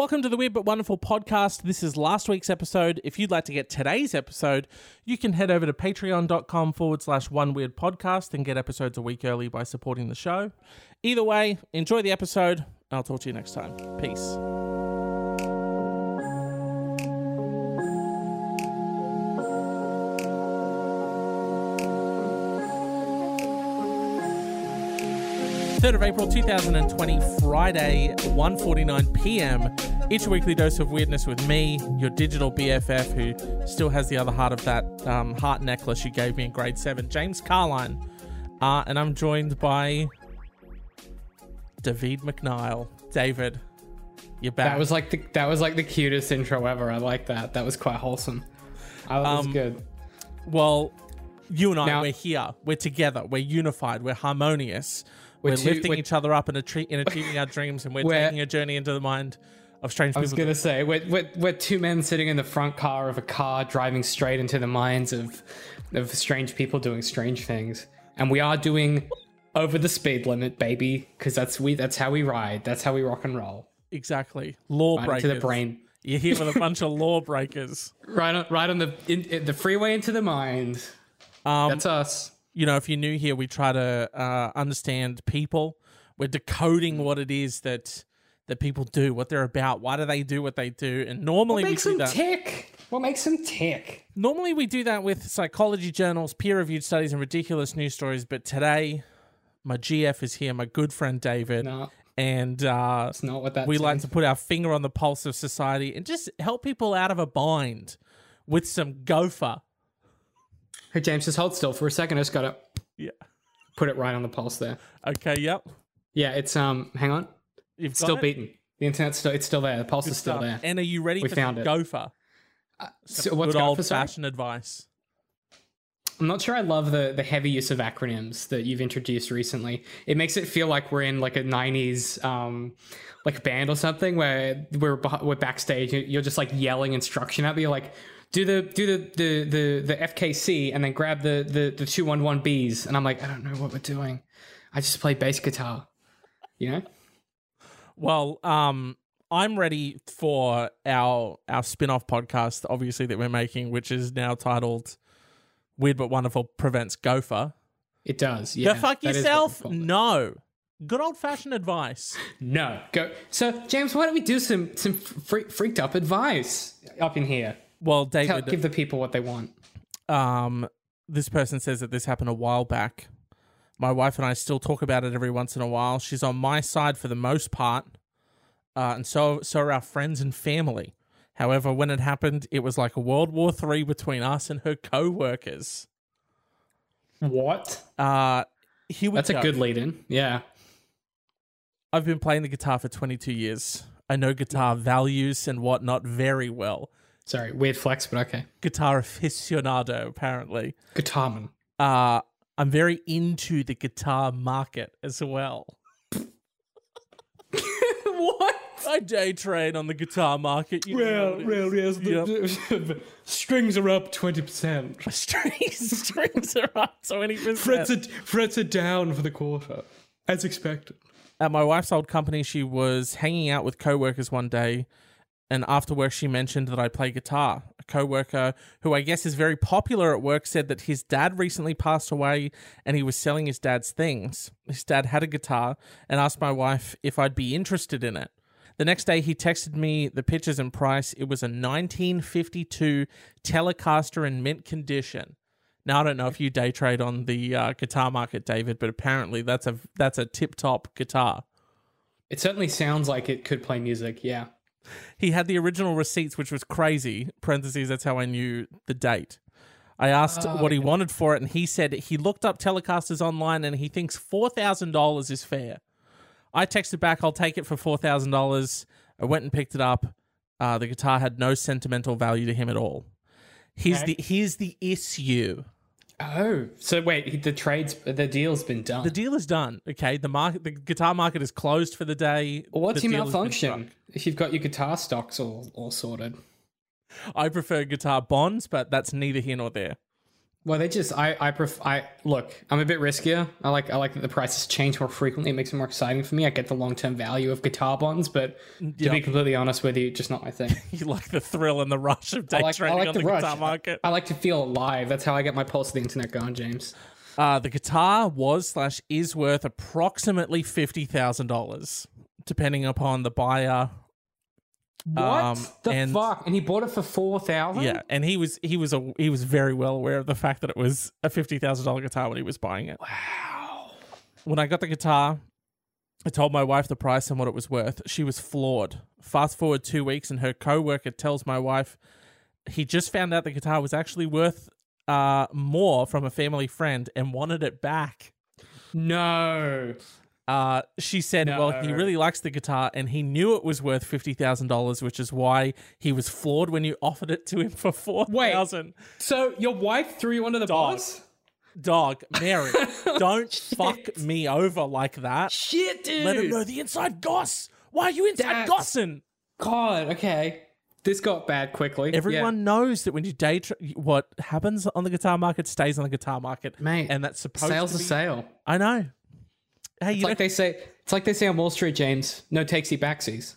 Welcome to the Weird But Wonderful podcast. This is last week's episode. If you'd like to get today's episode, you can head over to patreon.com forward slash one weird podcast and get episodes a week early by supporting the show. Either way, enjoy the episode. I'll talk to you next time. Peace. 3rd of April 2020, Friday, 1.49 p.m. Each weekly dose of weirdness with me, your digital BFF, who still has the other heart of that um, heart necklace you gave me in grade 7, James Carline. Uh, and I'm joined by David McNeil. David, you're back. That was like the that was like the cutest intro ever. I like that. That was quite wholesome. Oh, that was Um, good. Well, you and I, Now- we're here. We're together. We're unified. We're harmonious. We're, We're two- lifting we're- each other up and, atri- and achieving our dreams, and we're, We're- taking a journey into the mind of strange people. I was gonna say we're, we're, we're two men sitting in the front car of a car driving straight into the minds of of strange people doing strange things, and we are doing over the speed limit, baby, because that's we that's how we ride. That's how we rock and roll. Exactly. Law Right breakers. into the brain, You're here with a bunch of lawbreakers. right on right on the in, in the freeway into the mind. Um, That's us. You know, if you're new here, we try to uh, understand people. We're decoding what it is that that people do, what they're about, why do they do what they do, and normally What we makes do them that. tick? What makes them tick? normally we do that with psychology journals, peer-reviewed studies, and ridiculous news stories. But today, my GF is here, my good friend David, No, and uh, it's not what that. we like to put our finger on the pulse of society and just help people out of a bind with some gopher. Hey James, just hold still for a second. I just gotta Yeah. put it right on the pulse there. Okay. Yep. Yeah, it's um. Hang on, You've still got it? beating. The internet's still. It's still there. The pulse is still Stuff. there. And are you ready We for found it. gopher? So what's good old fashioned advice. I'm not sure I love the the heavy use of acronyms that you've introduced recently. It makes it feel like we're in like a '90s um like band or something where we're we're backstage. You're just like yelling instruction at me. You're like, do the do the the the, the FKC and then grab the the the two one one Bs. And I'm like, I don't know what we're doing. I just play bass guitar. You know. Well, um, I'm ready for our our spin-off podcast, obviously that we're making, which is now titled "Weird but Wonderful Prevents Gopher." It does. Yeah. Go fuck that is what yourself. we call it. No, good old fashioned advice. No. Go. So James, why don't we do some some fre- freaked up advice up in here? Well, Tell, David, give the people what they want. um, this person says that this happened a while back. My wife and I still talk about it every once in a while. She's on my side for the most part, uh, and so so are our friends and family. However, when it happened, it was like a World War Three between us and her co-workers. What? Uh, here we That's go. a good lead in. Yeah. I've been playing the guitar for 22 years. I know guitar values and whatnot very well. Sorry, weird flex, but okay. Guitar aficionado, apparently. Guitarman. Uh, I'm very into the guitar market as well. what? I day trade on the guitar market. You it is. yes. The, strings are up 20%. strings, strings are up 20%. Frets are, frets are down for the quarter, as expected. At my wife's old company, she was hanging out with coworkers one day, and after work, she mentioned that I play guitar. A coworker who I guess is very popular at work said that his dad recently passed away, and he was selling his dad's things. His dad had a guitar and asked my wife if I'd be interested in it. The next day, he texted me the pictures and price. It was a 1952 Telecaster in mint condition. Now I don't know if you day trade on the uh, guitar market, David, but apparently that's a that's a tip top guitar. It certainly sounds like it could play music, yeah. He had the original receipts, which was crazy. Parentheses. That's how I knew the date. I asked what he wanted for it, and he said he looked up Telecasters online and he thinks four thousand dollars is fair. I texted back, "I'll take it for four thousand dollars." I went and picked it up. Uh, the guitar had no sentimental value to him at all. Here's Okay. the here's the issue. Oh, so wait, the trades, the deal's been done. The deal is done. Okay, the market, the guitar market is closed for the day. What's The your deal has been malfunction? If you've got your guitar stocks all, all sorted. I prefer guitar bonds, but that's neither here nor there. Well, they just I I pref- I look. I'm a bit riskier. I like I like that the prices change more frequently. It makes it more exciting for me. I get the long term value of guitar bonds, but to be completely honest with you, just not my thing. You like the thrill and the rush of day I like, trading like on the the, guitar market. I like to feel alive. That's how I get my pulse of the internet going, James. Uh, the guitar was slash is worth approximately fifty thousand dollars, depending upon the buyer. What Um, the and- fuck? And he bought it for four thousand. Yeah, and he was he was a he was very well aware of the fact that it was a fifty thousand dollar guitar when he was buying it. Wow. When I got the guitar, I told my wife the price and what it was worth. She was floored. Fast forward two weeks, and her coworker tells my wife he just found out the guitar was actually worth uh, more from a family friend and wanted it back. No. Uh, she said, "Well, he really likes the guitar, and he knew it was worth fifty thousand dollars, which is why he was floored when you offered it to him for four thousand. So your wife threw you under the Dog. bus? Dog, Mary, don't fuck me over like that. Shit, dude. Let him know the inside goss. Why are you inside That's- gossing? God. Okay. This got bad quickly. Everyone knows that when you day tra- what happens on the guitar market stays on the guitar market, Mate, and that's supposed sales to a sale. I know. Hey, It's like they say. It's like they say on Wall Street, James. No takesy backsies.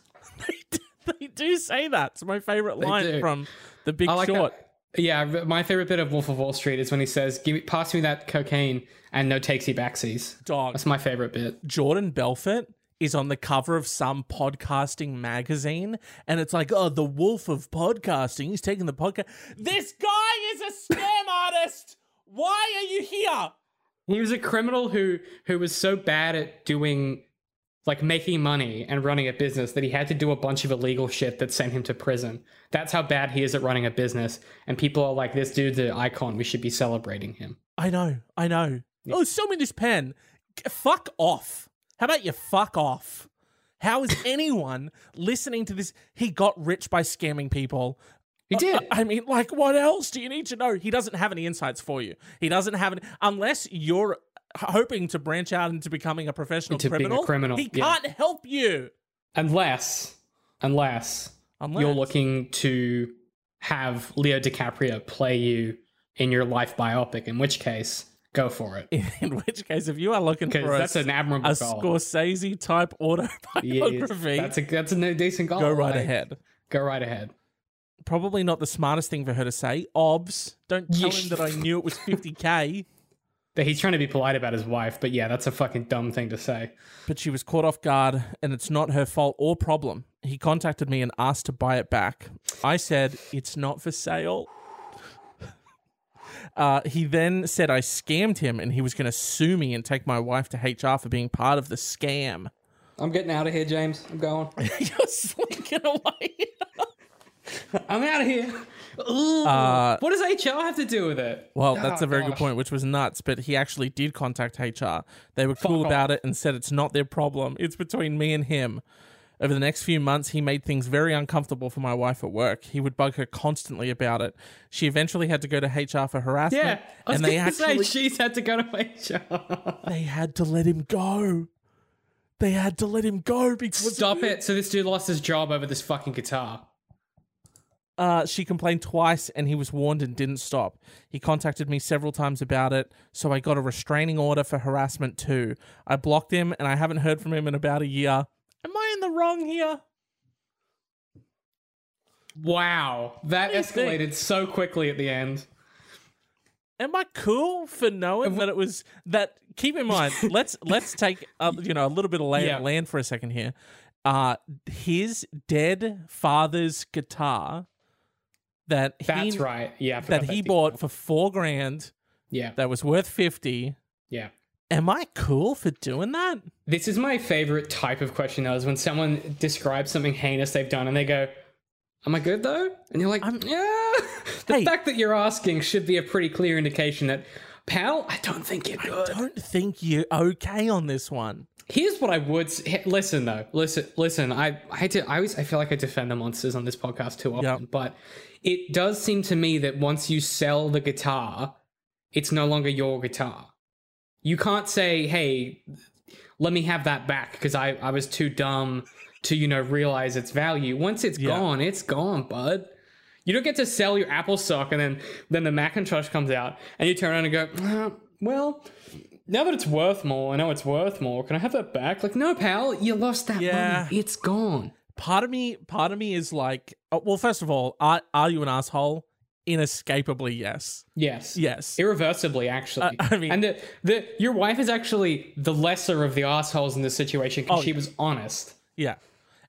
they do say that. It's my favorite line from The Big like Short. that. Yeah, my favorite bit of Wolf of Wall Street is when he says, "Give me, pass me that cocaine and no takesy backsies." Dog. That's my favorite bit. Jordan Belfort is on the cover of some podcasting magazine, and it's like, oh, the wolf of podcasting. He's taking the podcast. This guy is a scam artist. Why are you here? He was a criminal who who was so bad at doing like making money and running a business that he had to do a bunch of illegal shit that sent him to prison. That's how bad he is at running a business. And people are like, "This dude's an icon. We should be celebrating him." I know, I know. Oh, show me this pen. G- Fuck off. How about you fuck off? How is anyone listening to this? He got rich by scamming people. He uh, uh, did. I mean, like, what else do you need to know? He doesn't have any insights for you. He doesn't have any, unless you're hoping to branch out into becoming a professional Into being a criminal. criminal, He yeah. can't help you unless, unless unless you're looking to have Leo DiCaprio play you in your life biopic, in which case, go for it. In which case, if you are looking for a, that's an admirable a goal. Scorsese type Yeah, autobiography, that's a that's a decent goal. go right Like, ahead. Go right ahead. Probably not the smartest thing for her to say. Obs, don't tell him that I knew it was 50k. But he's trying to be polite about his wife, but yeah, that's a fucking dumb thing to say. but she was caught off guard and it's not her fault or problem. He contacted me and asked to buy it back. I said, It's not for sale. Uh, he then said I scammed him and he was going to sue me and take my wife to HR for being part of the scam. I'm getting out of here, James. I'm going. You're slinking away. I'm out of here. Ooh. Uh, what does HR have to do with it? Well, that's Oh, a very good point, which was nuts. But he actually did contact HR. They were cool Fuck about it and said it's not their problem. It's between me and him. Over the next few months, he made things very uncomfortable for my wife at work. He would bug her constantly about it. She eventually had to go to HR for harassment, Yeah, I was and they going to actually say she's had to go to HR. they had to let him go. They had to let him go because Stop it. So this dude lost his job over this fucking guitar. Uh, she complained twice and he was warned and didn't stop. He contacted me several times about it, so I got a restraining order for harassment too. I blocked him and I haven't heard from him in about a year. Am I in the wrong here? Wow. That you think? escalated so quickly at the end. Am I cool for knowing that it was that? Keep in mind, let's let's take a, you know a little bit of land, Yeah. land for a second here. Uh, his dead father's guitar that That's he right. Yeah. That he bought for four grand Yeah. that was worth fifty. Yeah. Am I cool for doing that? This is my favorite type of question, though, is when someone describes something heinous they've done and they go, Am I good though? And you're like, I'm- Yeah. the Hey. fact that you're asking should be a pretty clear indication that, pal, I don't think you're good. I don't think you're okay on this one. Here's what I would s- he- listen though. Listen, listen. I I hate to. I always I feel like I defend the monsters on this podcast too often, Yep. but it does seem to me that once you sell the guitar, it's no longer your guitar. You can't say, "Hey, let me have that back," because I I was too dumb to you know realize its value. Once it's Yeah. gone, it's gone, bud. You don't get to sell your Apple stock and then then the Macintosh comes out and you turn around and go, "Uh, well, now that it's worth more, I know it's worth more. Can I have that back? Like, no, pal, you lost that Yeah. money. It's gone. Part of me part of me is like oh, well first of all are, are you an asshole inescapably yes Yes. yes Irreversibly, actually. Uh, I mean- and the, the your wife is actually the lesser of the assholes in this situation because Oh, she yeah. was honest. yeah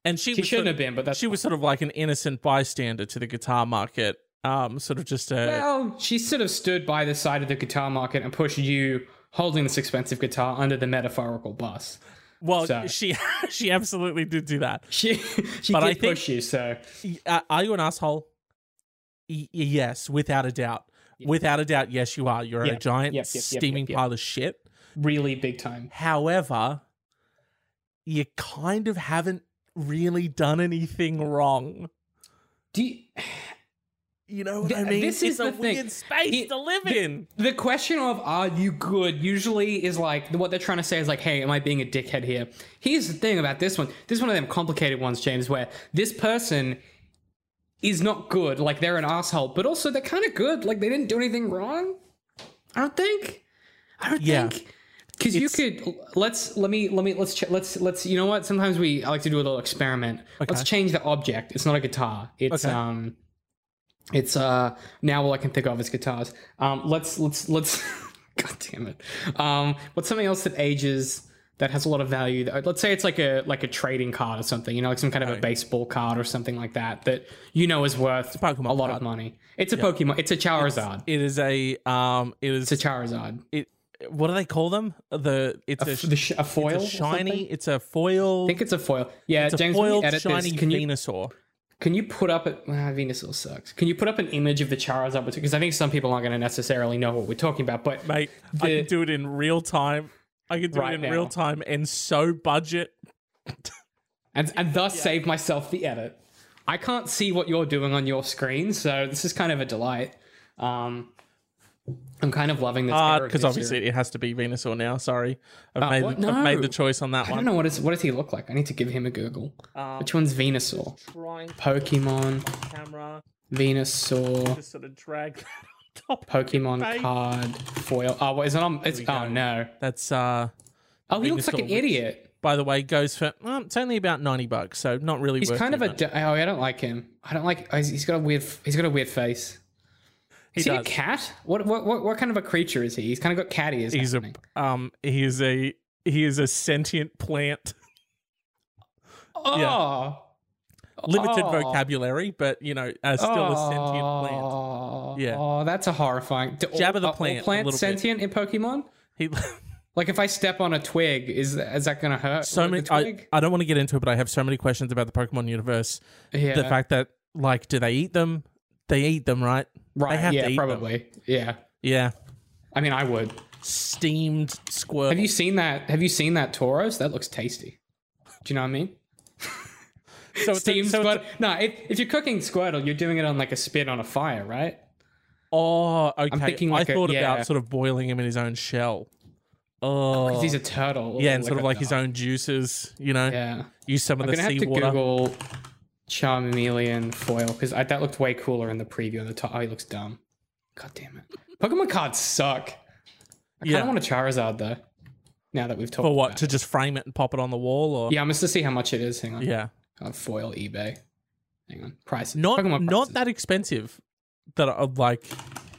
and she, She was shouldn't sort have been, but that's she was sort of like an innocent bystander to the guitar market um sort of just a Well, she sort of stood by the side of the guitar market and pushed you holding this expensive guitar under the metaphorical bus. Well so- she she absolutely did do that She she But did I think- push you, so uh, are you an asshole Y- yes without a doubt without a doubt yes you are you're Yeah. a giant Yep, yep, yep, steaming yep, yep. pile of shit really big time. However, you kind of haven't really done anything wrong. Do you, You know what I mean? this it's is a the thing. weird space It- to live in. the question of are you good usually is like what they're trying to say is like, hey, am I being a dickhead here? Here's the thing about this one. This is one of them complicated ones, James, where this person is not good, like they're an asshole, but also they're kind of good, like they didn't do anything wrong. I don't think. I don't Yeah. think. Because you could let's let me let me let's ch- let's let's you know what sometimes we I like to do a little experiment. Let's change the object. It's not a guitar. It's Okay. um it's uh now all I can think of is guitars. Um let's let's let's God damn it. Um what's something else that ages that has a lot of value? Let's say it's like a like a trading card or something, you know, like some kind of a baseball card or something like that that you know is worth Pokemon a lot card. of money. It's a Pokemon. It's a Charizard. It is a um. It is It's a Charizard. it. What do they call them? The it's a, F- the sh- a foil. it's a shiny. It's a foil. I think it's a foil. Yeah, it's a James, you foiled edit shiny this, can you Venusaur. Can you put up a ah, Venusaur sucks? Can you put up an image of the Charizard? Because I think some people aren't going to necessarily know what we're talking about. But Mate, I can do it in real time. I can do Right it in now. real time and so budget. and and thus save myself the edit. I can't see what you're doing on your screen, so this is kind of a delight. Um, I'm kind of loving this era of Because obviously it has to be Venusaur now. Sorry, I've Uh, made what? I've made the choice on that one. I don't know what is what does he look like. I need to give him a Google. Um, Which one's Venusaur? Pokemon camera, Venusaur. just sort of drag that on top. Pokemon card foil. Oh, what is it on? It's oh no. That's uh. Oh, he looks like an Venusaur, which- idiot. By the way, goes for well, it's only about ninety bucks, so not really. He's kind of a. Oh, I don't like him. I don't like. oh, He's got a weird. He's got a weird face. He Is he a cat? What, what what what kind of a creature is he? He's kind of got cat ears. He's a um. He is a he is a sentient plant. oh Yeah. Limited Oh. vocabulary, but you know, uh, still a sentient plant. Oh, Yeah. Oh, that's a horrifying. Do all- Jabba the all plant, a plants little bit. sentient in Pokemon? He Like if I step on a twig, is is that gonna hurt? so many. I. I don't want to get into it, but I have so many questions about the Pokemon universe. yeah. The fact that like, do they eat them? They eat them, right? right. they have yeah. to eat them. probably. Yeah. Yeah, I mean, I would. steamed squirtle. Have you seen that? Have you seen that Tauros? That looks tasty. Do you know what I mean? so steamed so Squirtle. No, if, if you're cooking Squirtle, you're doing it on like a spit on a fire, right? Oh, okay. thinking I like a- thought yeah. about sort of boiling him in his own shell. Oh, 'Cause he's a turtle. yeah, and sort of like his own juices. You know, Yeah. use some of I'm the gonna have to seawater. Google Charmeleon foil because that looked way cooler in the preview on the top. Oh, he looks dumb. God damn it. Pokemon cards suck. I kind Yeah. of want a Charizard though. Now that we've talked For what? To it. just frame it and pop it on the wall, or Yeah, I'm just to see how much it is. Hang on. yeah, Uh, foil eBay. Hang on. Price. not Pokemon not that expensive. That are like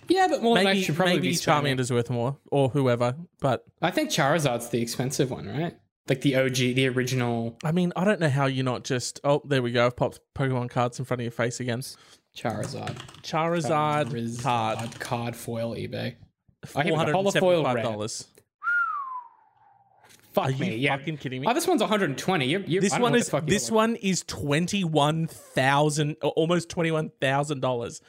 Yeah, but more than I maybe should probably maybe be. Charmander's worth more or whoever. But I think Charizard's the expensive one, right? Like the OG, the original I mean, I don't know how you're not just. Oh, there we go. I've popped Pokemon cards in front of your face again. Charizard. Charizard, card, Charizard card foil eBay. I four have a hundred foil dollars. Fuck Are you me. Yeah. fucking kidding me? Oh, this one's 120. You, you, This I don't know one is the this one is twenty one thousand, almost twenty one thousand dollars.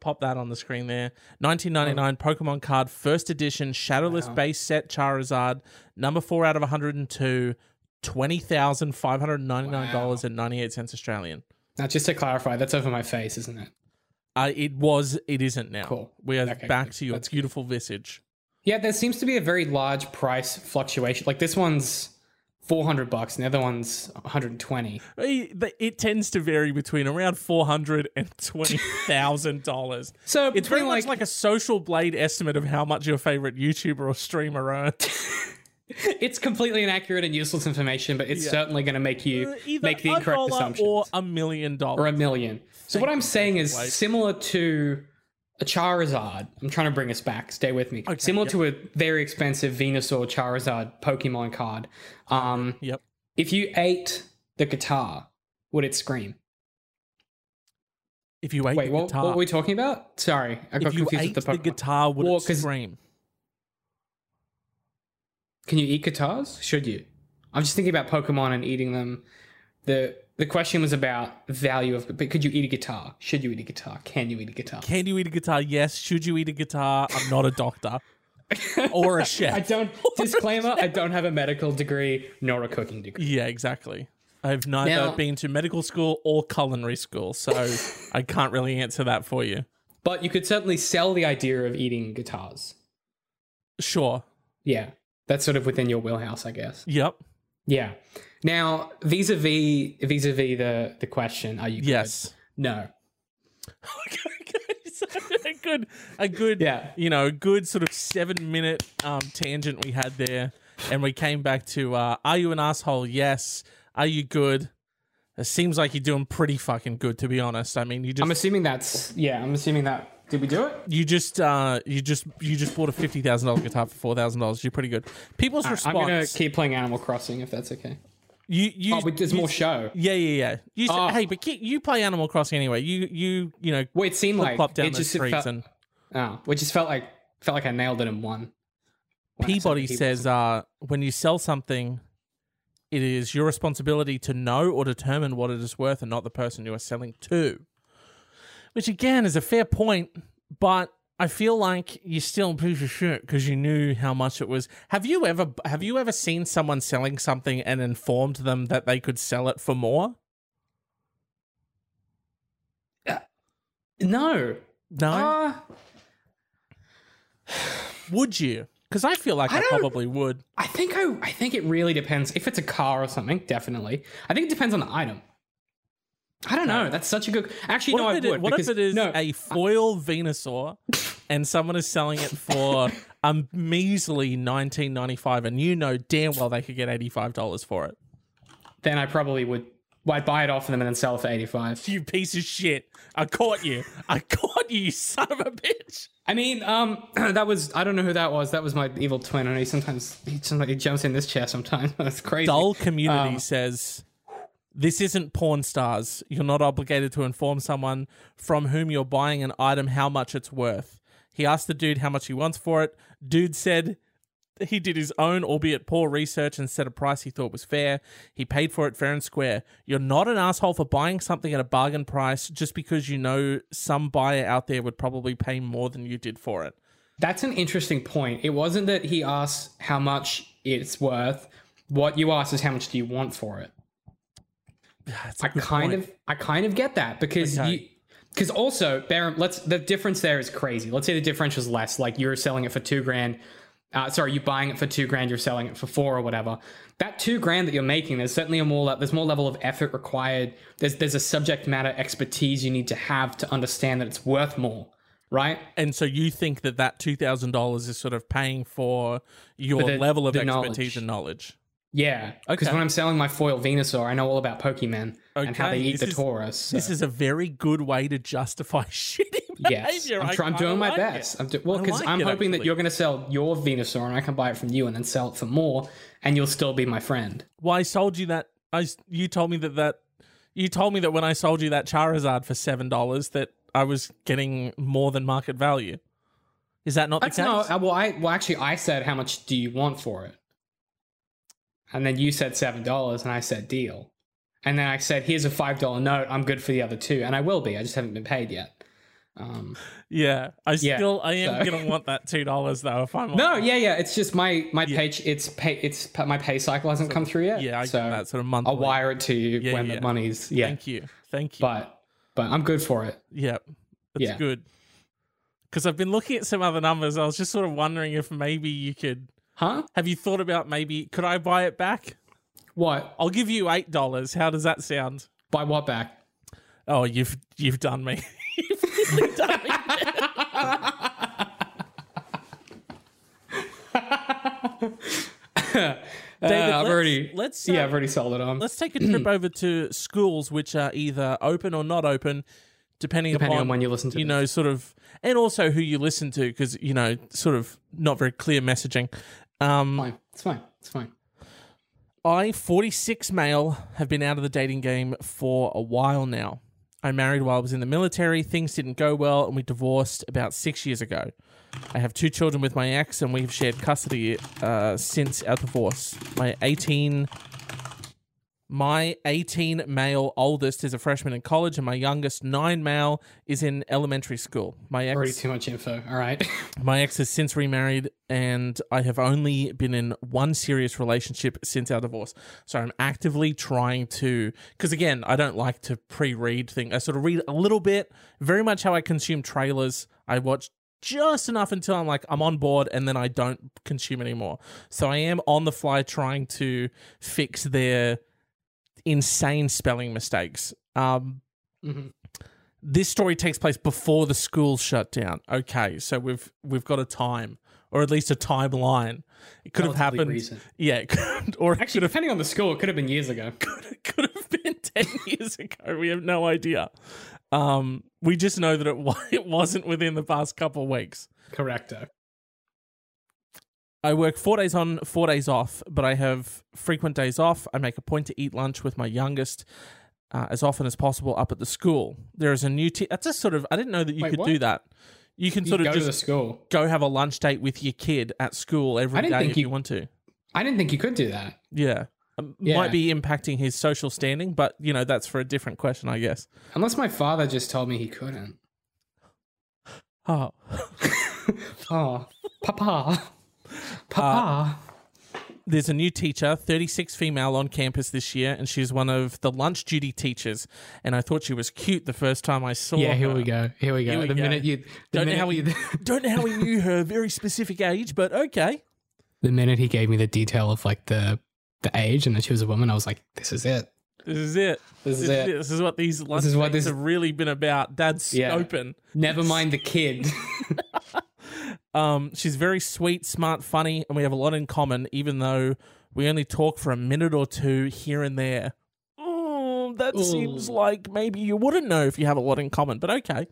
Pop that on the screen there. Nineteen ninety nine Pokemon card, first edition, shadowless Wow. base set Charizard, number four out of one hundred and two. Twenty thousand five hundred ninety nine dollars and ninety eight cents Australian. Now, just to clarify, that's over my face, isn't it? Uh, it was. It isn't now. Cool. We are Okay, back good. to your That's good. beautiful visage. Yeah, there seems to be a very large price fluctuation. Like this one's 400 bucks, and the other one's 120. It, tends to vary between around four hundred and twenty thousand dollars. So It's very much like a social blade estimate of how much your favorite YouTuber or streamer earns. it's completely inaccurate and useless information, but it's certainly going to make you uh, Either make the incorrect dollar assumptions. or a million dollars. or a million. So what I'm saying is Wait. similar to a Charizard. I'm trying to bring us back. Stay with me. similar yep. to a very expensive Venusaur Charizard Pokemon card. Um, Yep. if you ate the guitar, would it scream? If you ate Wait, the what, guitar, what were we talking about? Sorry, I got if you confused ate with the the, Pokemon. guitar, would Well, it scream? Can you eat guitars? Should you? I'm just thinking about Pokemon and eating them. the The question was about value of. But could you eat a guitar? Should you eat a guitar? Can you eat a guitar? Can you eat a guitar? Yes. Should you eat a guitar? I'm not a doctor or a chef. I don't. Disclaimer: I don't have a medical degree nor a cooking degree. Yeah, exactly. I've neither Now- been to medical school or culinary school, so I can't really answer that for you. But you could certainly sell the idea of eating guitars. Sure. Yeah, that's sort of within your wheelhouse, I guess. Yep. Yeah. Now, vis-a-vis vis-a-vis the the question, are you good? Yes. No. A good, a good, Yeah. you know, a good sort of seven minute um, tangent we had there, and we came back to: uh, Are you an asshole? Yes. Are you good? It seems like you're doing pretty fucking good, to be honest. I mean, you just I'm assuming that's yeah. I'm assuming that. Did we do it? you just uh you just you just bought a fifty thousand dollar guitar for four thousand dollars. You're pretty good. People's response I'm gonna keep playing Animal Crossing if that's okay. You you Oh, but there's you- more show. Yeah, yeah, yeah. You Oh. hey, but you play Animal Crossing anyway. You you you know Well, it seemed like pop down it the just streets felt, and oh, it just felt like felt like I nailed it in one. When I said Peabody Peabody. says uh when you sell something, it is your responsibility to know or determine what it is worth, and not the person you are selling to. Which again is a fair point, but I feel like you're still a piece of shit because you knew how much it was. Have you ever have you ever seen someone selling something and informed them that they could sell it for more? no. No. Uh, would you? Because I feel like I I, probably would. I think I I think it really depends. If it's a car or something, definitely. I think it depends on the item. I don't know. That's such a good. Actually, no, I if, it, would. what because, if it is no, a foil Venusaur and someone is selling it for a measly nineteen ninety five, and you know damn well they could get eighty five dollars for it? then I probably would. Well, I'd buy it off of them and then sell it for eighty five. You piece of shit! I caught you! I caught you, you son of a bitch! I mean, um, that was I don't know who that was. That was my evil twin. I know he sometimes he, sometimes he jumps in this chair sometimes. That's crazy. Dull community Um, says. This isn't Pawn Stars. You're not obligated to inform someone from whom you're buying an item how much it's worth. He asked the dude how much he wants for it. Dude said he did his own, albeit poor research and set a price he thought was fair. He paid for it fair and square. You're not an asshole for buying something at a bargain price just because you know some buyer out there would probably pay more than you did for it. That's an interesting point. It wasn't that he asked how much it's worth. What you asked is how much do you want for it. I kind point. of I kind of get that because Okay. you because also bear let's the difference there is crazy. Let's say the differential is less, like you're selling it for two grand. Uh, sorry, you're buying it for two grand, you're selling it for four or whatever. That two grand that you're making, there's certainly a more there's more level of effort required. There's there's a subject matter expertise you need to have to understand that it's worth more, right? And so you think that that two thousand dollars is sort of paying for your For the- level of expertise knowledge. and knowledge. Yeah, because Okay. when I'm selling my foil Venusaur, I know all about Pokemon and how they eat this the is- Tauros. so- This is a very good way to justify shitty Yes. I'm, I try- I'm doing my like best. it. I'm do- well, because like I'm it, hoping that you're going to sell your Venusaur and I can buy it from you and then sell it for more, and you'll still be my friend. Well, I sold you that. I you told me that that you told me that when I sold you that Charizard for seven dollars that I was getting more than market value. Is that not the That's case? no, well, I well actually I said how much do you want for it, and then you said seven dollars, and I said deal, and then I said here's a five dollar note. I'm good for the other two, and I will be. I just haven't been paid yet. Um, yeah, I Yeah, still I am so- gonna want that two dollars though. If I'm no, yeah, yeah. It's just my my page. It's pay. It's my pay cycle hasn't come through yet. yeah, I so that sort of monthly. I'll wire it to you Yeah, when yeah. the money's yeah. Thank you, thank you. But but I'm good for it. Yep, that's Yeah. good. Because I've been looking at some other numbers. I was just sort of wondering if maybe you could. Huh? Have you thought about maybe could I buy it back? What? I'll give you eight dollars. How does that sound? Buy what back? Oh, you've you've done me. you've really done me. David, Uh, I've let's- already. let's, yeah, uh, I've already sold it on. Let's take a trip over to schools which are either open or not open, depending, Depending upon on when you listen to you this. know, sort of, and also who you listen to, because you know, sort of not very clear messaging. Um, Fine. It's fine. It's fine. I, 46 male, have been out of the dating game for a while now. I married while I was in the military. Things didn't go well, and we divorced about six years ago. I have two children with my ex, and we've shared custody uh, since our divorce. My 18, my 18 male oldest is a freshman in college, and my youngest nine male is in elementary school. My ex, Already too much info. All right. my ex has since remarried, and I have only been in one serious relationship since our divorce. So I'm actively trying to, because again, I don't like to pre-read things. I sort of read a little bit, very much how I consume trailers. I watch just enough until I'm like I'm on board, and then I don't consume anymore. So I am on the fly trying to fix their insane spelling mistakes. Um, hmm this story takes place before the school shut down. Okay, so we've we've got a time, or at least a timeline. It could have happened. recent. Yeah, it could, or Actually, could depending on the school, it could have been years ago. could have been ten years ago. We have no idea. Um, we just know that it it wasn't within the past couple of weeks. Correcto. I work four days on, four days off, but I have frequent days off. I make a point to eat lunch with my youngest uh, as often as possible up at the school. There is a new te- That's just sort of. I didn't know that you Wait, could what? do that. You can You sort of go to the just school. go have a lunch date with your kid at school every didn't day think if you, you- want to. I didn't think you could do that. Yeah. Um, Yeah. Might be impacting his social standing, but you know that's for a different question, I guess. Unless my father just told me he couldn't. Oh, Oh, Papa. Papa. Uh, there's a new teacher, 36 female on campus this year, and she's one of the lunch duty teachers. And I thought she was cute the first time I saw her. yeah, here we go. Here we go. Here we the go. minute you the Don't know how we don't know how we knew her very specific age, but okay. the minute he gave me the detail of like the the age and that she was a woman, I was like, this is it. This is it. This is it. This is what these lunch is what this- have really been about. Dad's Yeah. scoping. Never mind the kid. Um, she's very sweet, smart, funny, and we have a lot in common, even though we only talk for a minute or two here and there. Oh, that Ooh. seems like maybe you wouldn't know if you have a lot in common, but okay.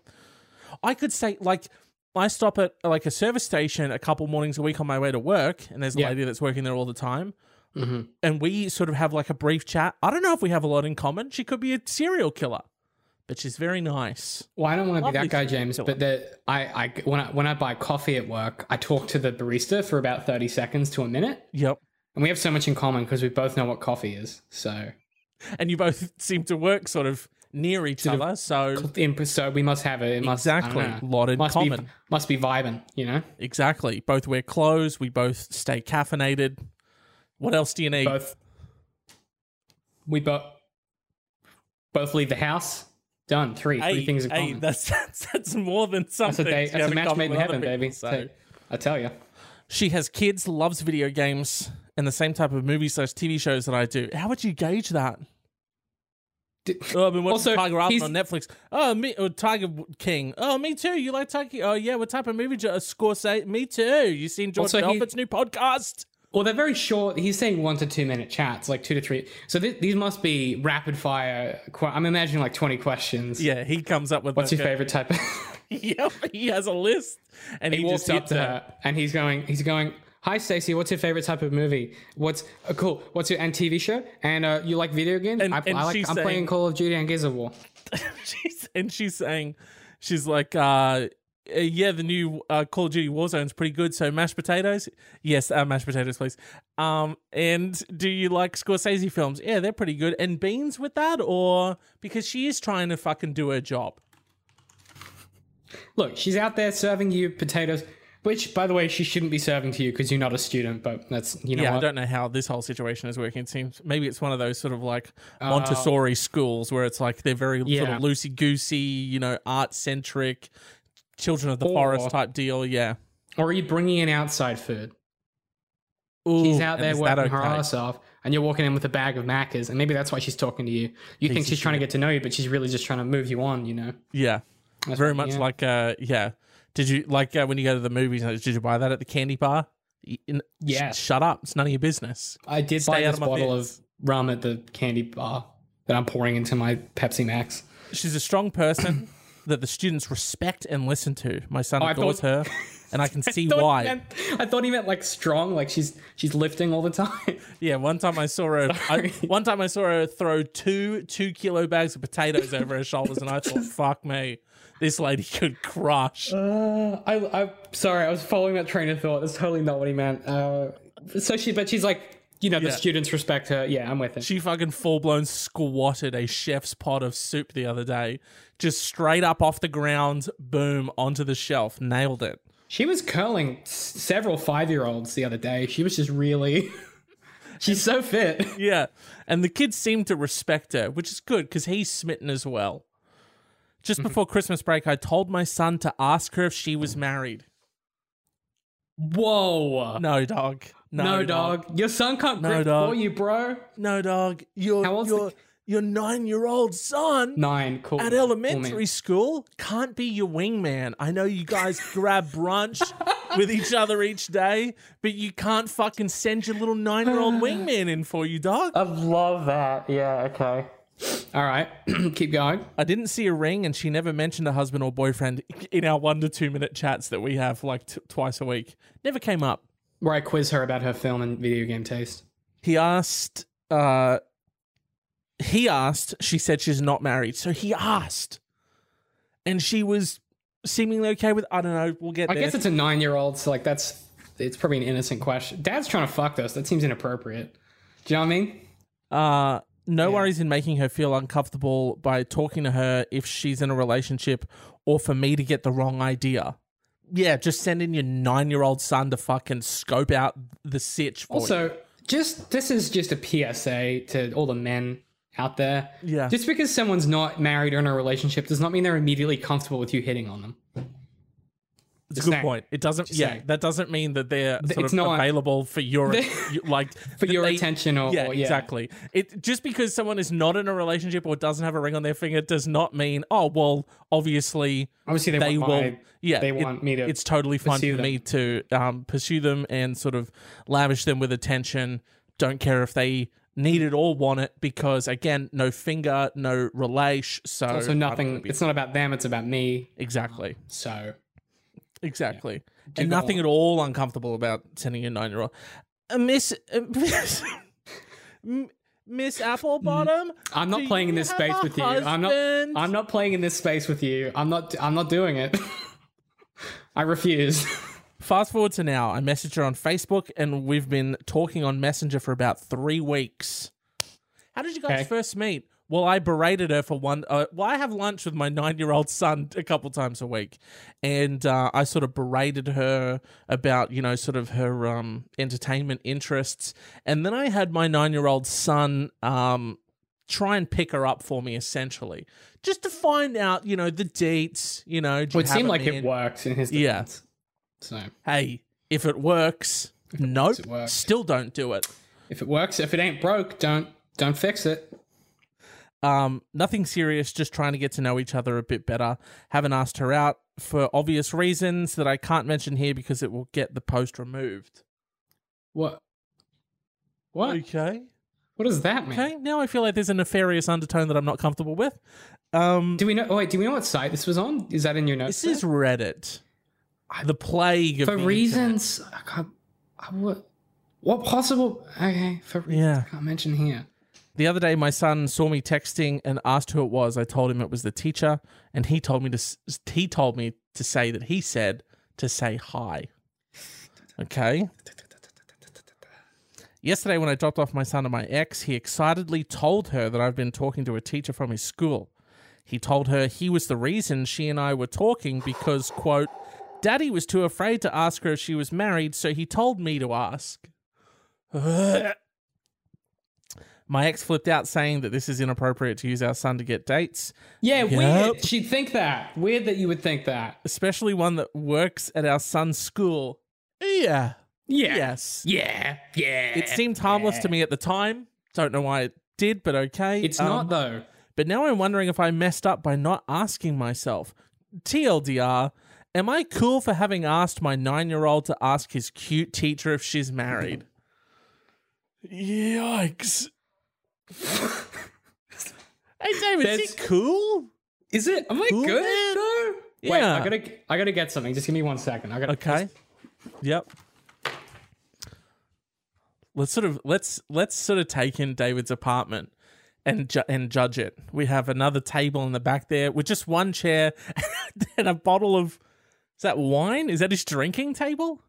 I could say, like, I stop at like a service station a couple mornings a week on my way to work, and there's a Yeah. lady that's working there all the time, hmm and we sort of have like a brief chat. I don't know if we have a lot in common. She could be a serial killer, but she's very nice. Well, I don't want to be that guy, James. But the I, I when I when I buy coffee at work, I talk to the barista for about thirty seconds to a minute, Yep. and we have so much in common because we both know what coffee is. So, And you both seem to work sort of near each Sort other, so imp- so we must have it. It must Exactly. Lot in must common. Be, must be vibing, you know. Exactly. Both wear clothes. We both stay caffeinated. What else do you need? Both. We both both leave the house. Done. Three. Three things in hey, common. that's, that's that's more than That's something. a day. That's a match made in heaven, people, baby. So. I tell you. She has kids, loves video games, and the same type of movies slash TV shows that I do. How would you gauge that? Oh, I've been watching Also, Tiger Island on Netflix. Oh, me, oh, Tiger King. Oh, me too. You like Tiger? Oh, yeah. What type of movie? Jo- uh, Scorsese. Me too. You seen George Belfort's new podcast? Well, they're very short. He's saying one to two minute chats, like two to three. So th- these must be rapid fire. que- I'm imagining like 20 questions. Yeah, he comes up with. What's your a- favorite type of? Yep, he has a list, and he, he walks just up to it. her and he's going, he's going, Hi Stacey, what's your favorite type of movie? What's uh, cool? What's your and TV show? And uh, you like video games? And- I, and I like, I'm saying- playing Call of Duty and Gears of War. she's and she's saying, she's like, uh, uh, yeah, the new uh, Call of Duty Warzone's pretty good. So mashed potatoes, yes, uh, mashed potatoes, please. Um, and do you like Scorsese films? Yeah, they're pretty good. And beans with that, or because she is trying to fucking do her job. Look, she's out there serving you potatoes, which, by the way, she shouldn't be serving to you because you're not a student. But that's you know yeah, I don't know how this whole situation is working. It seems maybe it's one of those sort of like Uh, Montessori schools where it's like they're very sort of loosey goosey, you know, art centric, children of the Or- forest type deal. Yeah. Or are you bringing in outside food? Ooh, She's out there there is that working her ass off. and you're walking in with a bag of Maccas, and maybe that's why she's talking to you. You think she's trying to get to know you, but she's really just trying to move you on. You know, Yeah. That's Very what- much yeah. like uh yeah. Did you like uh, when you go to the movies? Did you buy that at the candy bar? Y- in- sh- Yeah. shut up. It's none of your business. I did Stay buy out this of bottle biz. of rum at the candy bar that I'm pouring into my Pepsi Max. She's a strong person that the students respect and listen to. My son Oh, adores thought- her, and I can see Thought why. meant- I thought he meant like strong, like she's she's lifting all the time. Yeah, one time I saw her. I, one time I saw her throw two two kilo bags of potatoes over her shoulders, and I thought, "Fuck me, this lady could crush." Uh, I, I'm sorry, I was following that train of thought. That's totally not what he meant. Uh, so she, but she's like, you know, the Yeah. students respect her. Yeah, I'm with it. She fucking full blown squatted a chef's pot of soup the other day, just straight up off the ground, boom onto the shelf, nailed it. She was curling s- several five year olds the other day. She was just really. she's so fit. Yeah, and the kids seem to respect her, which is good because he's smitten as well. Just mm-hmm. before Christmas break, I told my son to ask her if she was married. Whoa. No, dog. No, No, dog. Your son can't No, grip dog. for you, bro. No, dog. Your How old's the your your nine year old son Nine. Cool. at Cool, elementary man. school can't be your wingman. I know you guys grab brunch with each other each day, but you can't fucking send your little nine year old wingman in for you, dog. I love that. Yeah. Okay. All right. Keep going. I didn't see a ring, and she never mentioned a husband or boyfriend in our one to two minute chats that we have like t- twice a week. Never came up. Where I quiz her about her film and video game taste. He asked, uh, he asked, she said she's not married. So he asked. And she was seemingly okay with, I don't know, we'll get I there. guess it's a nine year old, so like that's it's probably an innocent question. Dad's trying to fuck us. That seems inappropriate. Do you know what I mean? Uh, no Yeah. worries in making her feel uncomfortable by talking to her if she's in a relationship or for me to get the wrong idea. Yeah, just send in your nine year old son to fucking scope out the sitch for you. Also, just this is just a PSA to all the men out there. Yeah. Just because someone's not married or in a relationship does not mean they're immediately comfortable with you hitting on them. It's a good point. It doesn't. Just yeah, saying. that doesn't mean that they're sort it's of not- available for your like For your they- attention or Yeah, or- yeah. exactly. It just because someone is not in a relationship or doesn't have a ring on their finger does not mean oh well. Obviously, Obviously, they, they want will. my- yeah, they it- want me to It's totally fine for them. me to um, pursue them and sort of lavish them with attention. Don't care if they need it or want it because again, no finger, no relation. So Also, nothing. It's not about them. It's about me. exactly. So Exactly. Do And nothing at all uncomfortable about sending a nine year old. Uh, Miss, uh, Miss, Miss Applebottom? I'm not playing in this space with you. I'm not. I'm not playing in this space with you. I'm not. I'm not doing it. I refuse. Fast forward to now. I messaged her on Facebook and we've been talking on Messenger for about three weeks. How did you guys Okay. first meet? Well, I berated her for one. Uh, well, I have lunch with my nine year old son a couple times a week. And uh, I sort of berated her about, you know, sort of her um, entertainment interests. And then I had my nine year old son um, try and pick her up for me, essentially, just to find out, you know, the dates, you know. Well, it seemed like it man? worked in his Yeah. defense. So hey, if it works, nope, it works. still don't do it. if it works, if it ain't broke, don't don't fix it. Um, nothing serious, just trying to get to know each other a bit better. Haven't asked her out for obvious reasons that I can't mention here because it will get the post removed. What? What? Okay. What does that mean? Okay. Now I feel like there's a nefarious undertone that I'm not comfortable with. Um, Do we know? Oh wait, do we know what site this was on? Is that in your notes? this is Reddit. The plague of for the internet. reasons. I can't, I, what? What possible? Okay, for reasons Yeah. I can't mention here. The other day, my son saw me texting and asked who it was. I told him it was the teacher, and he told me to he told me to say that he said to say hi. Okay. Yesterday, when I dropped off my son to my ex, he excitedly told her that I've been talking to a teacher from his school. He told her he was the reason she and I were talking because, quote, Daddy was too afraid to ask her if she was married, so he told me to ask. My ex flipped out saying that this is inappropriate to use our son to get dates, Yeah, Yep. weird. She'd think that. Weird that you would think that. especially one that works at our son's school. Yeah. Yeah. Yes. Yeah. Yeah. It seemed harmless to me at the time. Don't know why it did, but okay. It's Um, not though. But now I'm wondering if I messed up by not asking myself. TLDR, am I cool for having asked my nine year old to ask his cute teacher if she's married? Yikes. hey, David, is That's- he cool? Is it? Am I Cool, good? man. though? Wait, I gotta, I gotta get something. Just give me one second. I gotta. Okay. Yep. Let's sort of let's let's sort of take in David's apartment and ju- and judge it. We have another table in the back there with just one chair and a bottle of is that wine? Is that his drinking table?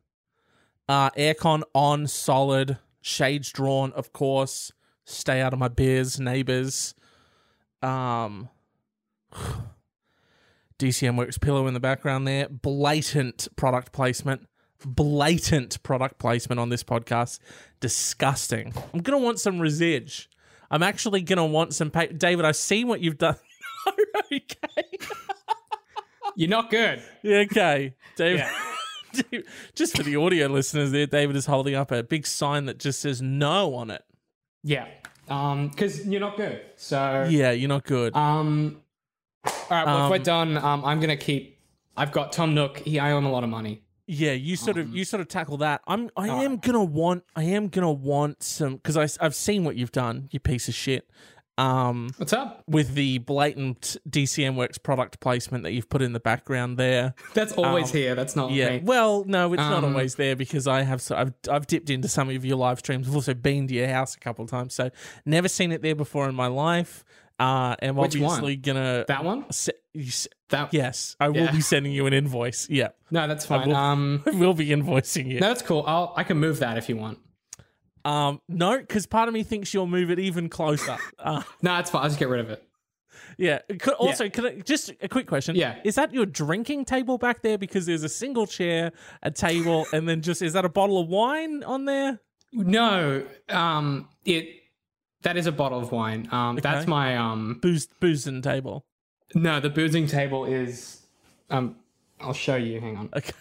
Uh aircon on, solid, shades drawn, of course. Stay out of my beers, neighbors. Um DCM Works pillow in the background there. Blatant product placement. Blatant product placement on this podcast. Disgusting. I'm going to want some resige. I'm actually going to want some David, I see what you've done. okay. You're not good. Okay. David. Yeah. just for the audio listeners there, David is holding up a big sign that just says no on it. Yeah. Um, because you're not good. So. Yeah, you're not good. Um. All right. Well, if Um, we're done, um, I'm gonna keep. I've got Tom Nook. He, I owe him a lot of money. Yeah, you sort Um, of you sort of tackle that. I'm I am gonna want I am gonna want some because I I've seen what you've done, you piece of shit. Um, What's up? with the blatant DCM Works product placement that you've put in the background there. That's always Um, here. That's not Yeah, me. well, no, it's not Um, always there because I have so I've I've dipped into some of your live streams. I've also been to your house a couple of times, so never seen it there before in my life. Uh, am Which one? obviously gonna That one? se- That. yes, I will be sending you an invoice. Yeah, No, that's fine. will- Um. I will be invoicing you. No, that's cool. I'll. I can move that if you want. Um, no, because part of me thinks you'll move it even closer. uh, No, it's fine. I'll just get rid of it. yeah. Could, also, could I, just a quick question. Yeah. Is that your drinking table back there? Because there's a single chair, a table, and then just is that a bottle of wine on there? No. Um. It. That is a bottle of wine. Um. That's my. Um. Booze, boozing table. No, the boozing table is. Um. I'll show you. Hang on. Okay.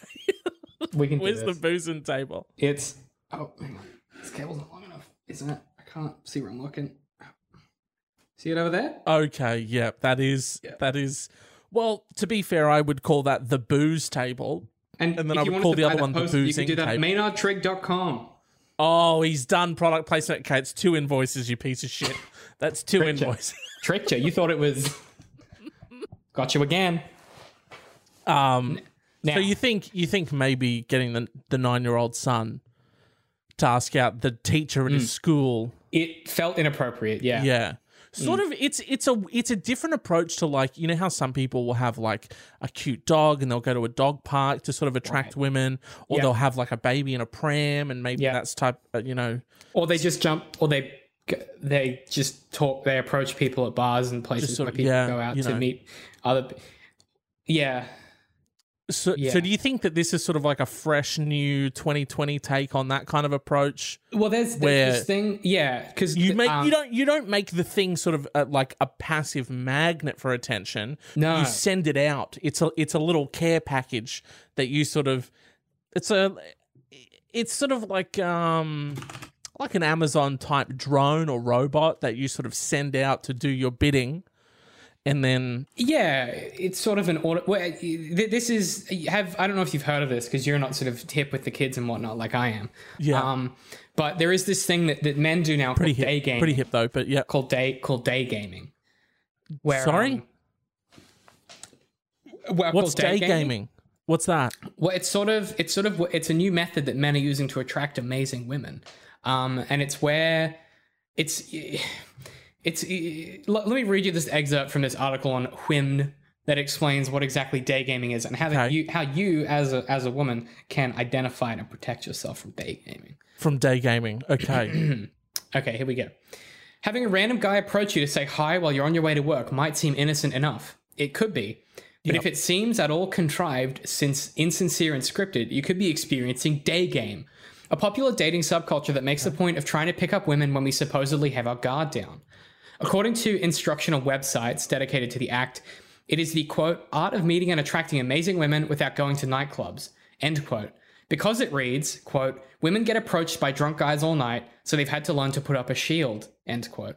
We can do Where's the boozing table? It's. Oh, hang on. This cable's not long enough, isn't it? I can't see where I'm looking. See it over there? Okay. Yeah. That is. Yeah. That is. Well, to be fair, I would call that the booze table. And, And then I would call the other one the poster, You boozing can do that table. Oh, he's done product placement. Okay, it's two invoices. You piece of shit. That's two Tricked invoices. Tricked you. You thought it was. Got you again. Um. Now, So you think you think maybe getting the the nine year old son to ask out the teacher at his school? it felt inappropriate. Yeah. Yeah, sort of. It's it's a it's a different approach to like you know how some people will have like a cute dog and they'll go to a dog park to sort of attract women, or they'll have like a baby in a pram and maybe that's type uh, you know Or they just jump, or they they just talk. They approach people at bars and places sort where people yeah, go out to know. meet other. Yeah. So, Yeah. so do you think that this is sort of like a fresh new 2020 take on that kind of approach? Well, there's, there's Where this thing. Yeah, because You make um, you don't you don't make the thing sort of uh, like a passive magnet for attention. No. you send it out. It's a it's a little care package that you sort of. It's a. It's sort of like um like an Amazon type drone or robot that you sort of send out to do your bidding, and then Yeah, it's sort of an order. Well, this is have I don't know if you've heard of this because you're not sort of hip with the kids and whatnot like I am. Yeah. Um, but there is this thing that, that men do now pretty called day hip, gaming. pretty hip though. But yeah, Called day called day gaming. Where Sorry? um, well, what's called day gaming? What's that? Well, it's sort of it's sort of it's a new method that men are using to attract amazing women, um, and it's where it's it's. Let let me read you this excerpt from this article on Whim that explains what exactly day gaming is and how Okay. you how you as a as a woman can identify it and protect yourself from day gaming. From day gaming. Okay. Okay, here we go. Having a random guy approach you to say hi while you're on your way to work might seem innocent enough. It could be. But if it seems at all contrived, since insincere and scripted, you could be experiencing day game, a popular dating subculture that makes the point of trying to pick up women when we supposedly have our guard down. According to instructional websites dedicated to the act, it is the quote, art of meeting and attracting amazing women without going to nightclubs, end quote. because it reads, quote, women get approached by drunk guys all night, so they've had to learn to put up a shield, end quote.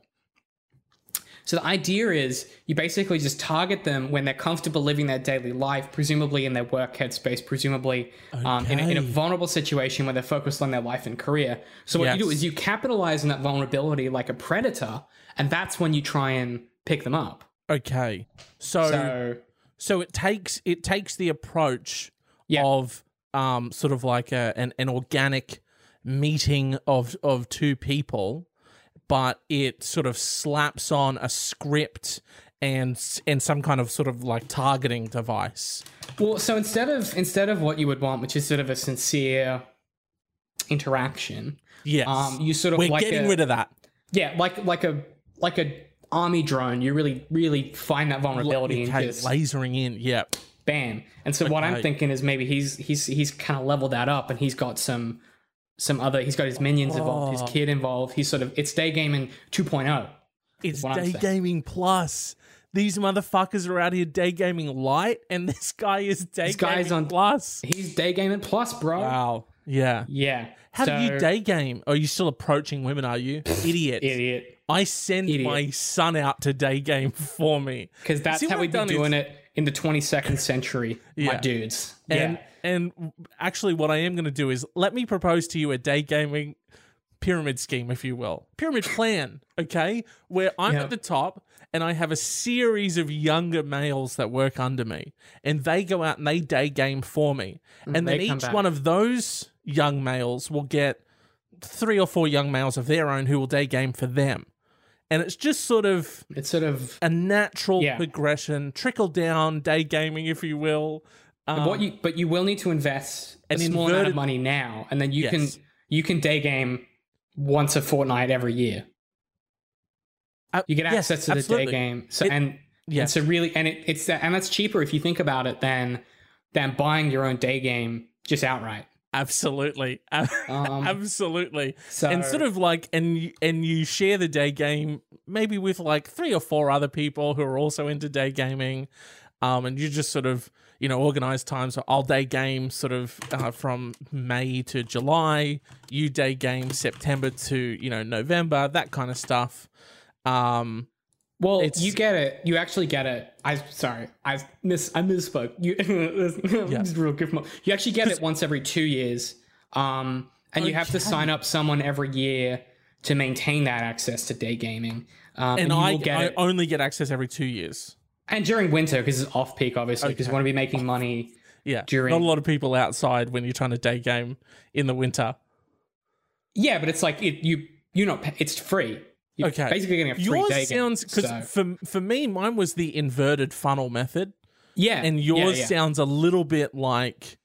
So the idea is you basically just target them when they're comfortable living their daily life, presumably in their work headspace, presumably um, in, a, in a vulnerable situation where they're focused on their life and career. So what you do is you capitalize on that vulnerability like a predator, and that's when you try and pick them up. Okay. So so, So it takes it takes the approach Yeah. of um sort of like a an, an organic meeting of of two people, but it sort of slaps on a script and and some kind of sort of like targeting device. Well, so instead of instead of what you would want, which is sort of a sincere interaction, Yes. um, you sort of We're like getting a, rid of that. yeah, like like a like a army drone. You really really find that vulnerability Okay, and just lasering in. Yeah. bam. And so what I'm thinking is maybe he's he's he's kind of leveled that up, and he's got some some other. He's got his minions involved, his Oh. kid involved. He's sort of it's day gaming 2.0. It's day gaming plus. These motherfuckers are out here day gaming light, and this guy is day This guy's gaming on- plus. He's day gaming plus, bro. Wow. Yeah. Yeah. How do you day game? Oh, are you still approaching women? Are you idiot? Idiot. I send Idiot. my son out to day game for me, Because that's See, how we've been done is- doing it in the 22nd century, my dudes. and yeah. and actually, what I am going to do is let me propose to you a day gaming pyramid scheme, if you will, pyramid plan. Okay, where I'm Yeah. at the top. And I have a series of younger males that work under me, and they go out and they day game for me. And then Mm, they come each back. one of those young males will get three or four young males of their own who will day game for them. And it's just sort of It's sort of a natural Yeah. progression, trickle down day gaming, if you will. Um, what you but you will need to invest a An small amount of money now, and then you Yes. can you can day game once a fortnight every year. uh, You get yes, access to the absolutely. day game. So It- and, and Yes. so really and it, it's that and that's cheaper if you think about it than than buying your own day game just outright. Absolutely, Um, absolutely. so and sort of like, and and you share the day game maybe with like three or four other people who are also into day gaming, um, and you just sort of you know organize times. So I'll day game sort of uh, from May to July. You day game September to you know November, that kind of stuff. Um, Well, It's- you get it. You actually get it. I sorry, I miss I misspoke. You just real mo- You actually get it once every two years, um, and you have to sign up someone every year to maintain that access to day gaming. Um, and you I, get I only get access every two years. and during winter because it's off peak, obviously, because you want to be making money. Yeah, During- not a lot of people outside when you're trying to day game in the winter. Yeah, but it's like it, you you not it's free. You're Okay. basically getting a free Yours day sounds because so- for for me, mine was the inverted funnel method, yeah, and yours yeah. sounds a little bit like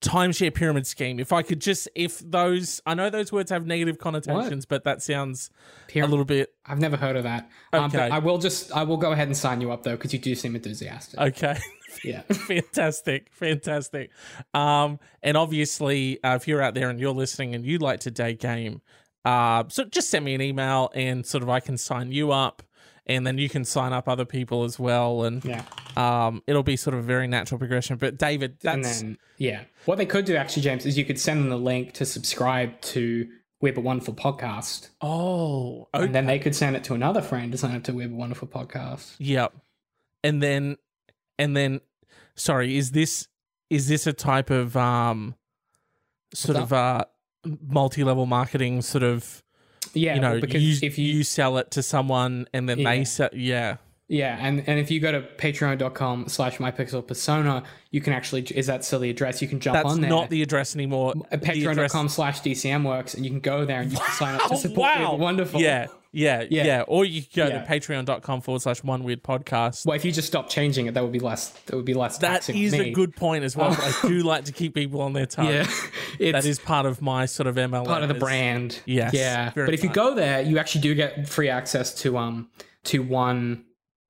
timeshare pyramid scheme. If I could just, if those, I know those words have negative connotations, but that sounds a little bit I've never heard of that. Um, Okay. but I will just I will go ahead and sign you up though because you do seem enthusiastic. okay. yeah. fantastic fantastic um and obviously uh, if you're out there and you're listening and you'd like to day game uh so just send me an email and sort of i can sign you up and then you can sign up other people as well and Yeah. um it'll be sort of a very natural progression but david And that's then, yeah. What they could do actually, James, is you could send them the link to subscribe to We Have a Wonderful Podcast. oh okay. And then they could send it to another friend to sign up to We Have a Wonderful Podcast. Yep. And then and then sorry, is this is this a type of um sort of uh multi-level marketing sort of Yeah. you know because you, if you, you sell it to someone and then Yeah. they sell yeah yeah, and, and if you go to patreon.com slash mypixel persona, you can actually, is that still the address? You can jump that's on there. not the address anymore at The address- patreon.com slash DCM works, and you can go there and you can sign up to support wow Wonderful. yeah, yeah yeah Yeah. or you could go Yeah. to patreon.com forward slash one weird podcast Well, if you just stop changing it, that would be less. That would be less. that is a good point as well i do like to keep people on their toes Yeah, that is part of my sort of MLM part of the brand. Yes, Yeah. But if you go there, you actually do get free access to um to one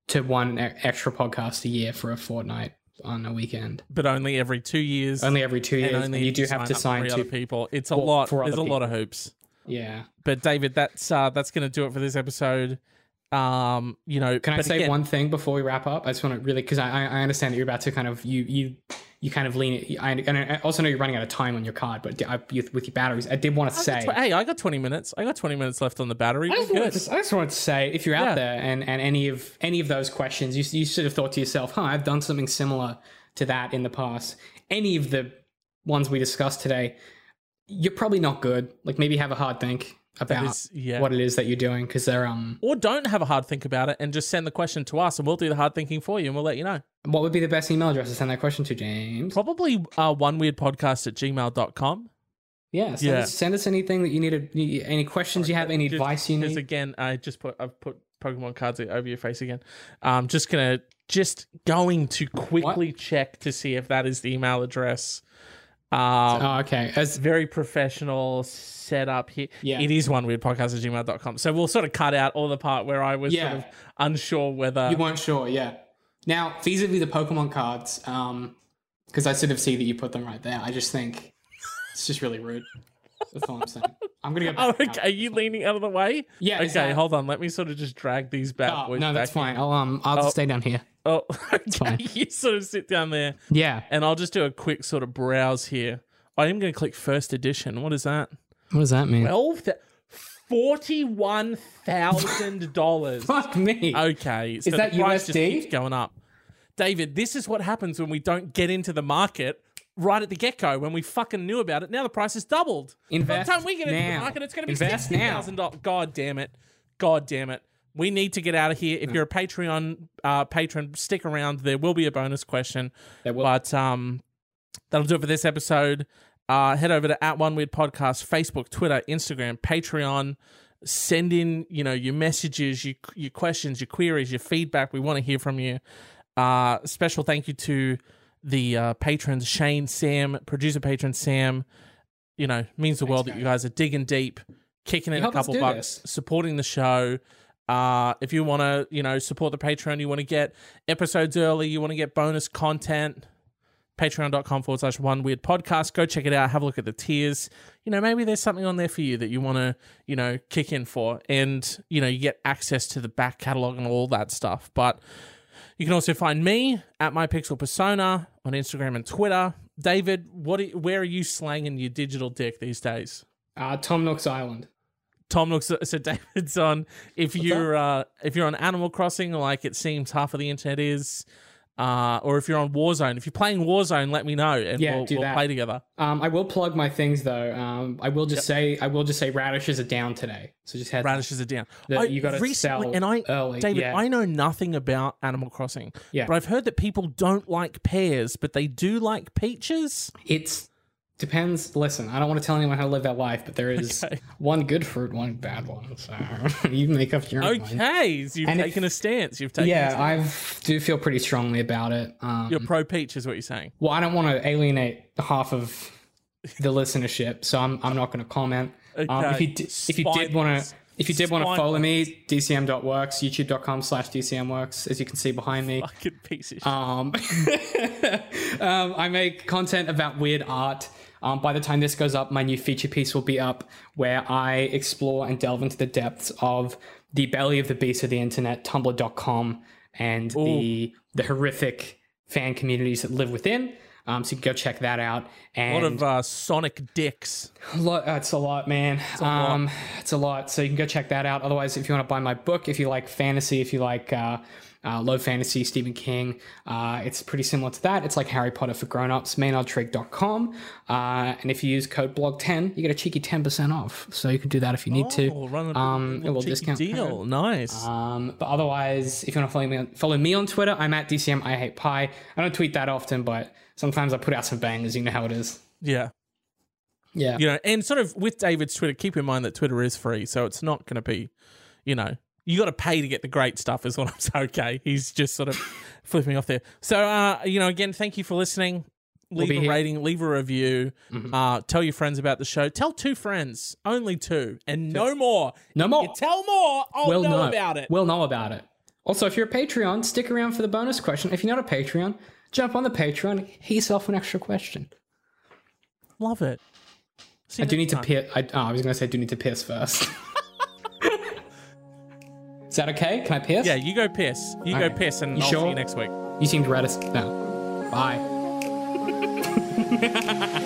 to one extra podcast a year for a fortnight on a weekend. but only every two years Only every two years, and and, only you do have to sign to. other people. It's a lot. There's a lot of hoops. Yeah. But David, that's uh, that's going to do it for this episode. Um, you know, Can I say again- one thing before we wrap up? I just want to really because I I understand that you're about to kind of you you you kind of lean it. I, and I also know you're running out of time on your card, but I, you- with your batteries, I did want to I say. tw- hey, I got 20 minutes. I got 20 minutes left on the battery. I just, wanted to, I just wanted to say, if you're out Yeah. there and, and any of any of those questions, you you should have thought to yourself, "Huh, I've done something similar to that in the past." Any of the ones we discussed today, you're probably not good. Like maybe have a hard think about is- yeah. what it is that you're doing because they're um. Or don't have a hard think about it and just send the question to us and we'll do the hard thinking for you and we'll let you know. What would be the best email address to send that question to, James? Probably uh, one weird podcast at gmail.com. Yeah, send, Yeah. Us, send us anything that you need. Any questions you have, any Just- advice you need. again, I just put I've put Pokemon cards over your face again. I'm just gonna just going to quickly check to see if that is the email address. Um, Oh, okay. As very professional setup here. Yeah. It is one weird podcast at gmail.com. So we'll sort of cut out all the part where I was Yeah. sort of unsure whether You weren't sure, yeah. Now, vis-a-vis the Pokemon cards, um, because I sort of see that you put them right there. I just think it's just really rude. That's all I'm saying. I'm gonna go. Oh, Back now. okay. Are you leaning out of the way? Yeah. Okay, is hold on. Let me sort of just drag these bad Oh, boys no, that's back in. fine. I'll um, I'll just stay down here. Oh, okay. fine. You sort of sit down there, Yeah. and I'll just do a quick sort of browse here. I am going to click first edition. What is that? What does that mean? Twelve, forty-one thousand dollars. Fuck me. Okay, so that price just USD? keeps going up. David, this is what happens when we don't get into the market right at the get go. When we fucking knew about it, now the price has doubled. Invest By the time we get into the now. market, it's going to be Invest sixty thousand dollars. God damn it! God damn it! We need to get out of here. If you're a Patreon uh, patron, stick around. There will be a bonus question. There will- But um, that'll do it for this episode. Uh, head over to at One Weird Podcast, Facebook, Twitter, Instagram, Patreon. Send in, you know, your messages, your your questions, your queries, your feedback. We want to hear from you. Uh, special thank you to the uh, patrons Shane, Sam, producer patron Sam. You know, means the world that you guys are digging deep, kicking in a couple bucks, this. supporting the show. Uh, if you want to, you know, support the Patreon, you want to get episodes early, you want to get bonus content, patreon.com forward slash one weird podcast. Go check it out. Have a look at the tiers. You know, maybe there's something on there for you that you want to, you know, kick in for. And, you know, you get access to the back catalog and all that stuff. But you can also find me at my pixel persona on Instagram and Twitter. David, what? Are, where are you slanging your digital dick these days? Uh, Tom Nook's Island. Tom looks so David's on. If you're uh, if you're on Animal Crossing, like it seems half of the internet is, uh, or if you're on Warzone, if you're playing Warzone, let me know and Yeah, we'll, do we'll play together. Um, I will plug my things though. Um, I will just say I will just say radishes are down today. So just head. Radishes are down. That I you gotta recently, sell and I, early, David, yeah. I know nothing about Animal Crossing, Yeah. but I've heard that people don't like pears, but they do like peaches. It's depends. Listen, I don't want to tell anyone how to live their life, but there is Okay. one good fruit, one bad one. So you make up your own mind. Okay, so you've And if- taken a stance. You've taken. Yeah. I do feel pretty strongly about it. Um, you're pro peach, is what you're saying. well, I don't want to alienate half of the listenership, so I'm I'm not going to comment. Um, if Okay. you if you did want to if you did want to follow me, dcm.works, youtube.com slash dcmworks, as you can see behind me. Fucking piece of shit. Um, um, I make content about weird art. Um, by the time this goes up, my new feature piece will be up where I explore and delve into the depths of the belly of the beast of the internet, tumblr.com, and the the horrific fan communities that live within. Um, so you can go check that out. a lot of uh, Sonic dicks. a lot, uh, it's a lot, man. It's a lot. um, It's a lot. So you can go check that out. Otherwise, if you want to buy my book, if you like fantasy, if you like uh, uh, low fantasy, Stephen King, uh, it's pretty similar to that. It's like Harry Potter for grown-ups, maynardtrig.com. Uh, and if you use code blog10, you get a cheeky 10% off. So you can do that if you need to. Oh, run a Um, little discount deal. code. Nice. Um, but otherwise, if you want to follow me, on, follow me on Twitter, I'm at DCM I hate pie. I don't tweet that often, but sometimes I put out some bangers. You know how it is. yeah. Yeah. You know, and sort of with David's Twitter, keep in mind that Twitter is free, so it's not going to be, you know, you got to pay to get the great stuff. Is what I'm saying. Okay, he's just sort of flipping off there. So, uh, you know, again, thank you for listening. Leave be a here. rating, leave a review. Uh, tell your friends about the show. Tell two friends, only two, and no more. No more. You tell more, I'll We'll know, about it. We'll know about it. Also, if you're a Patreon, stick around for the bonus question. If you're not a Patreon, jump on the Patreon, hit yourself an extra question. Love it. I do need to time. piss. I, oh, I was going to say, I do need to piss first. Is that okay? Can I piss? Yeah, you go piss. You Okay. go piss, and You I'll sure? see you next week. You seemed reticent. No. Bye.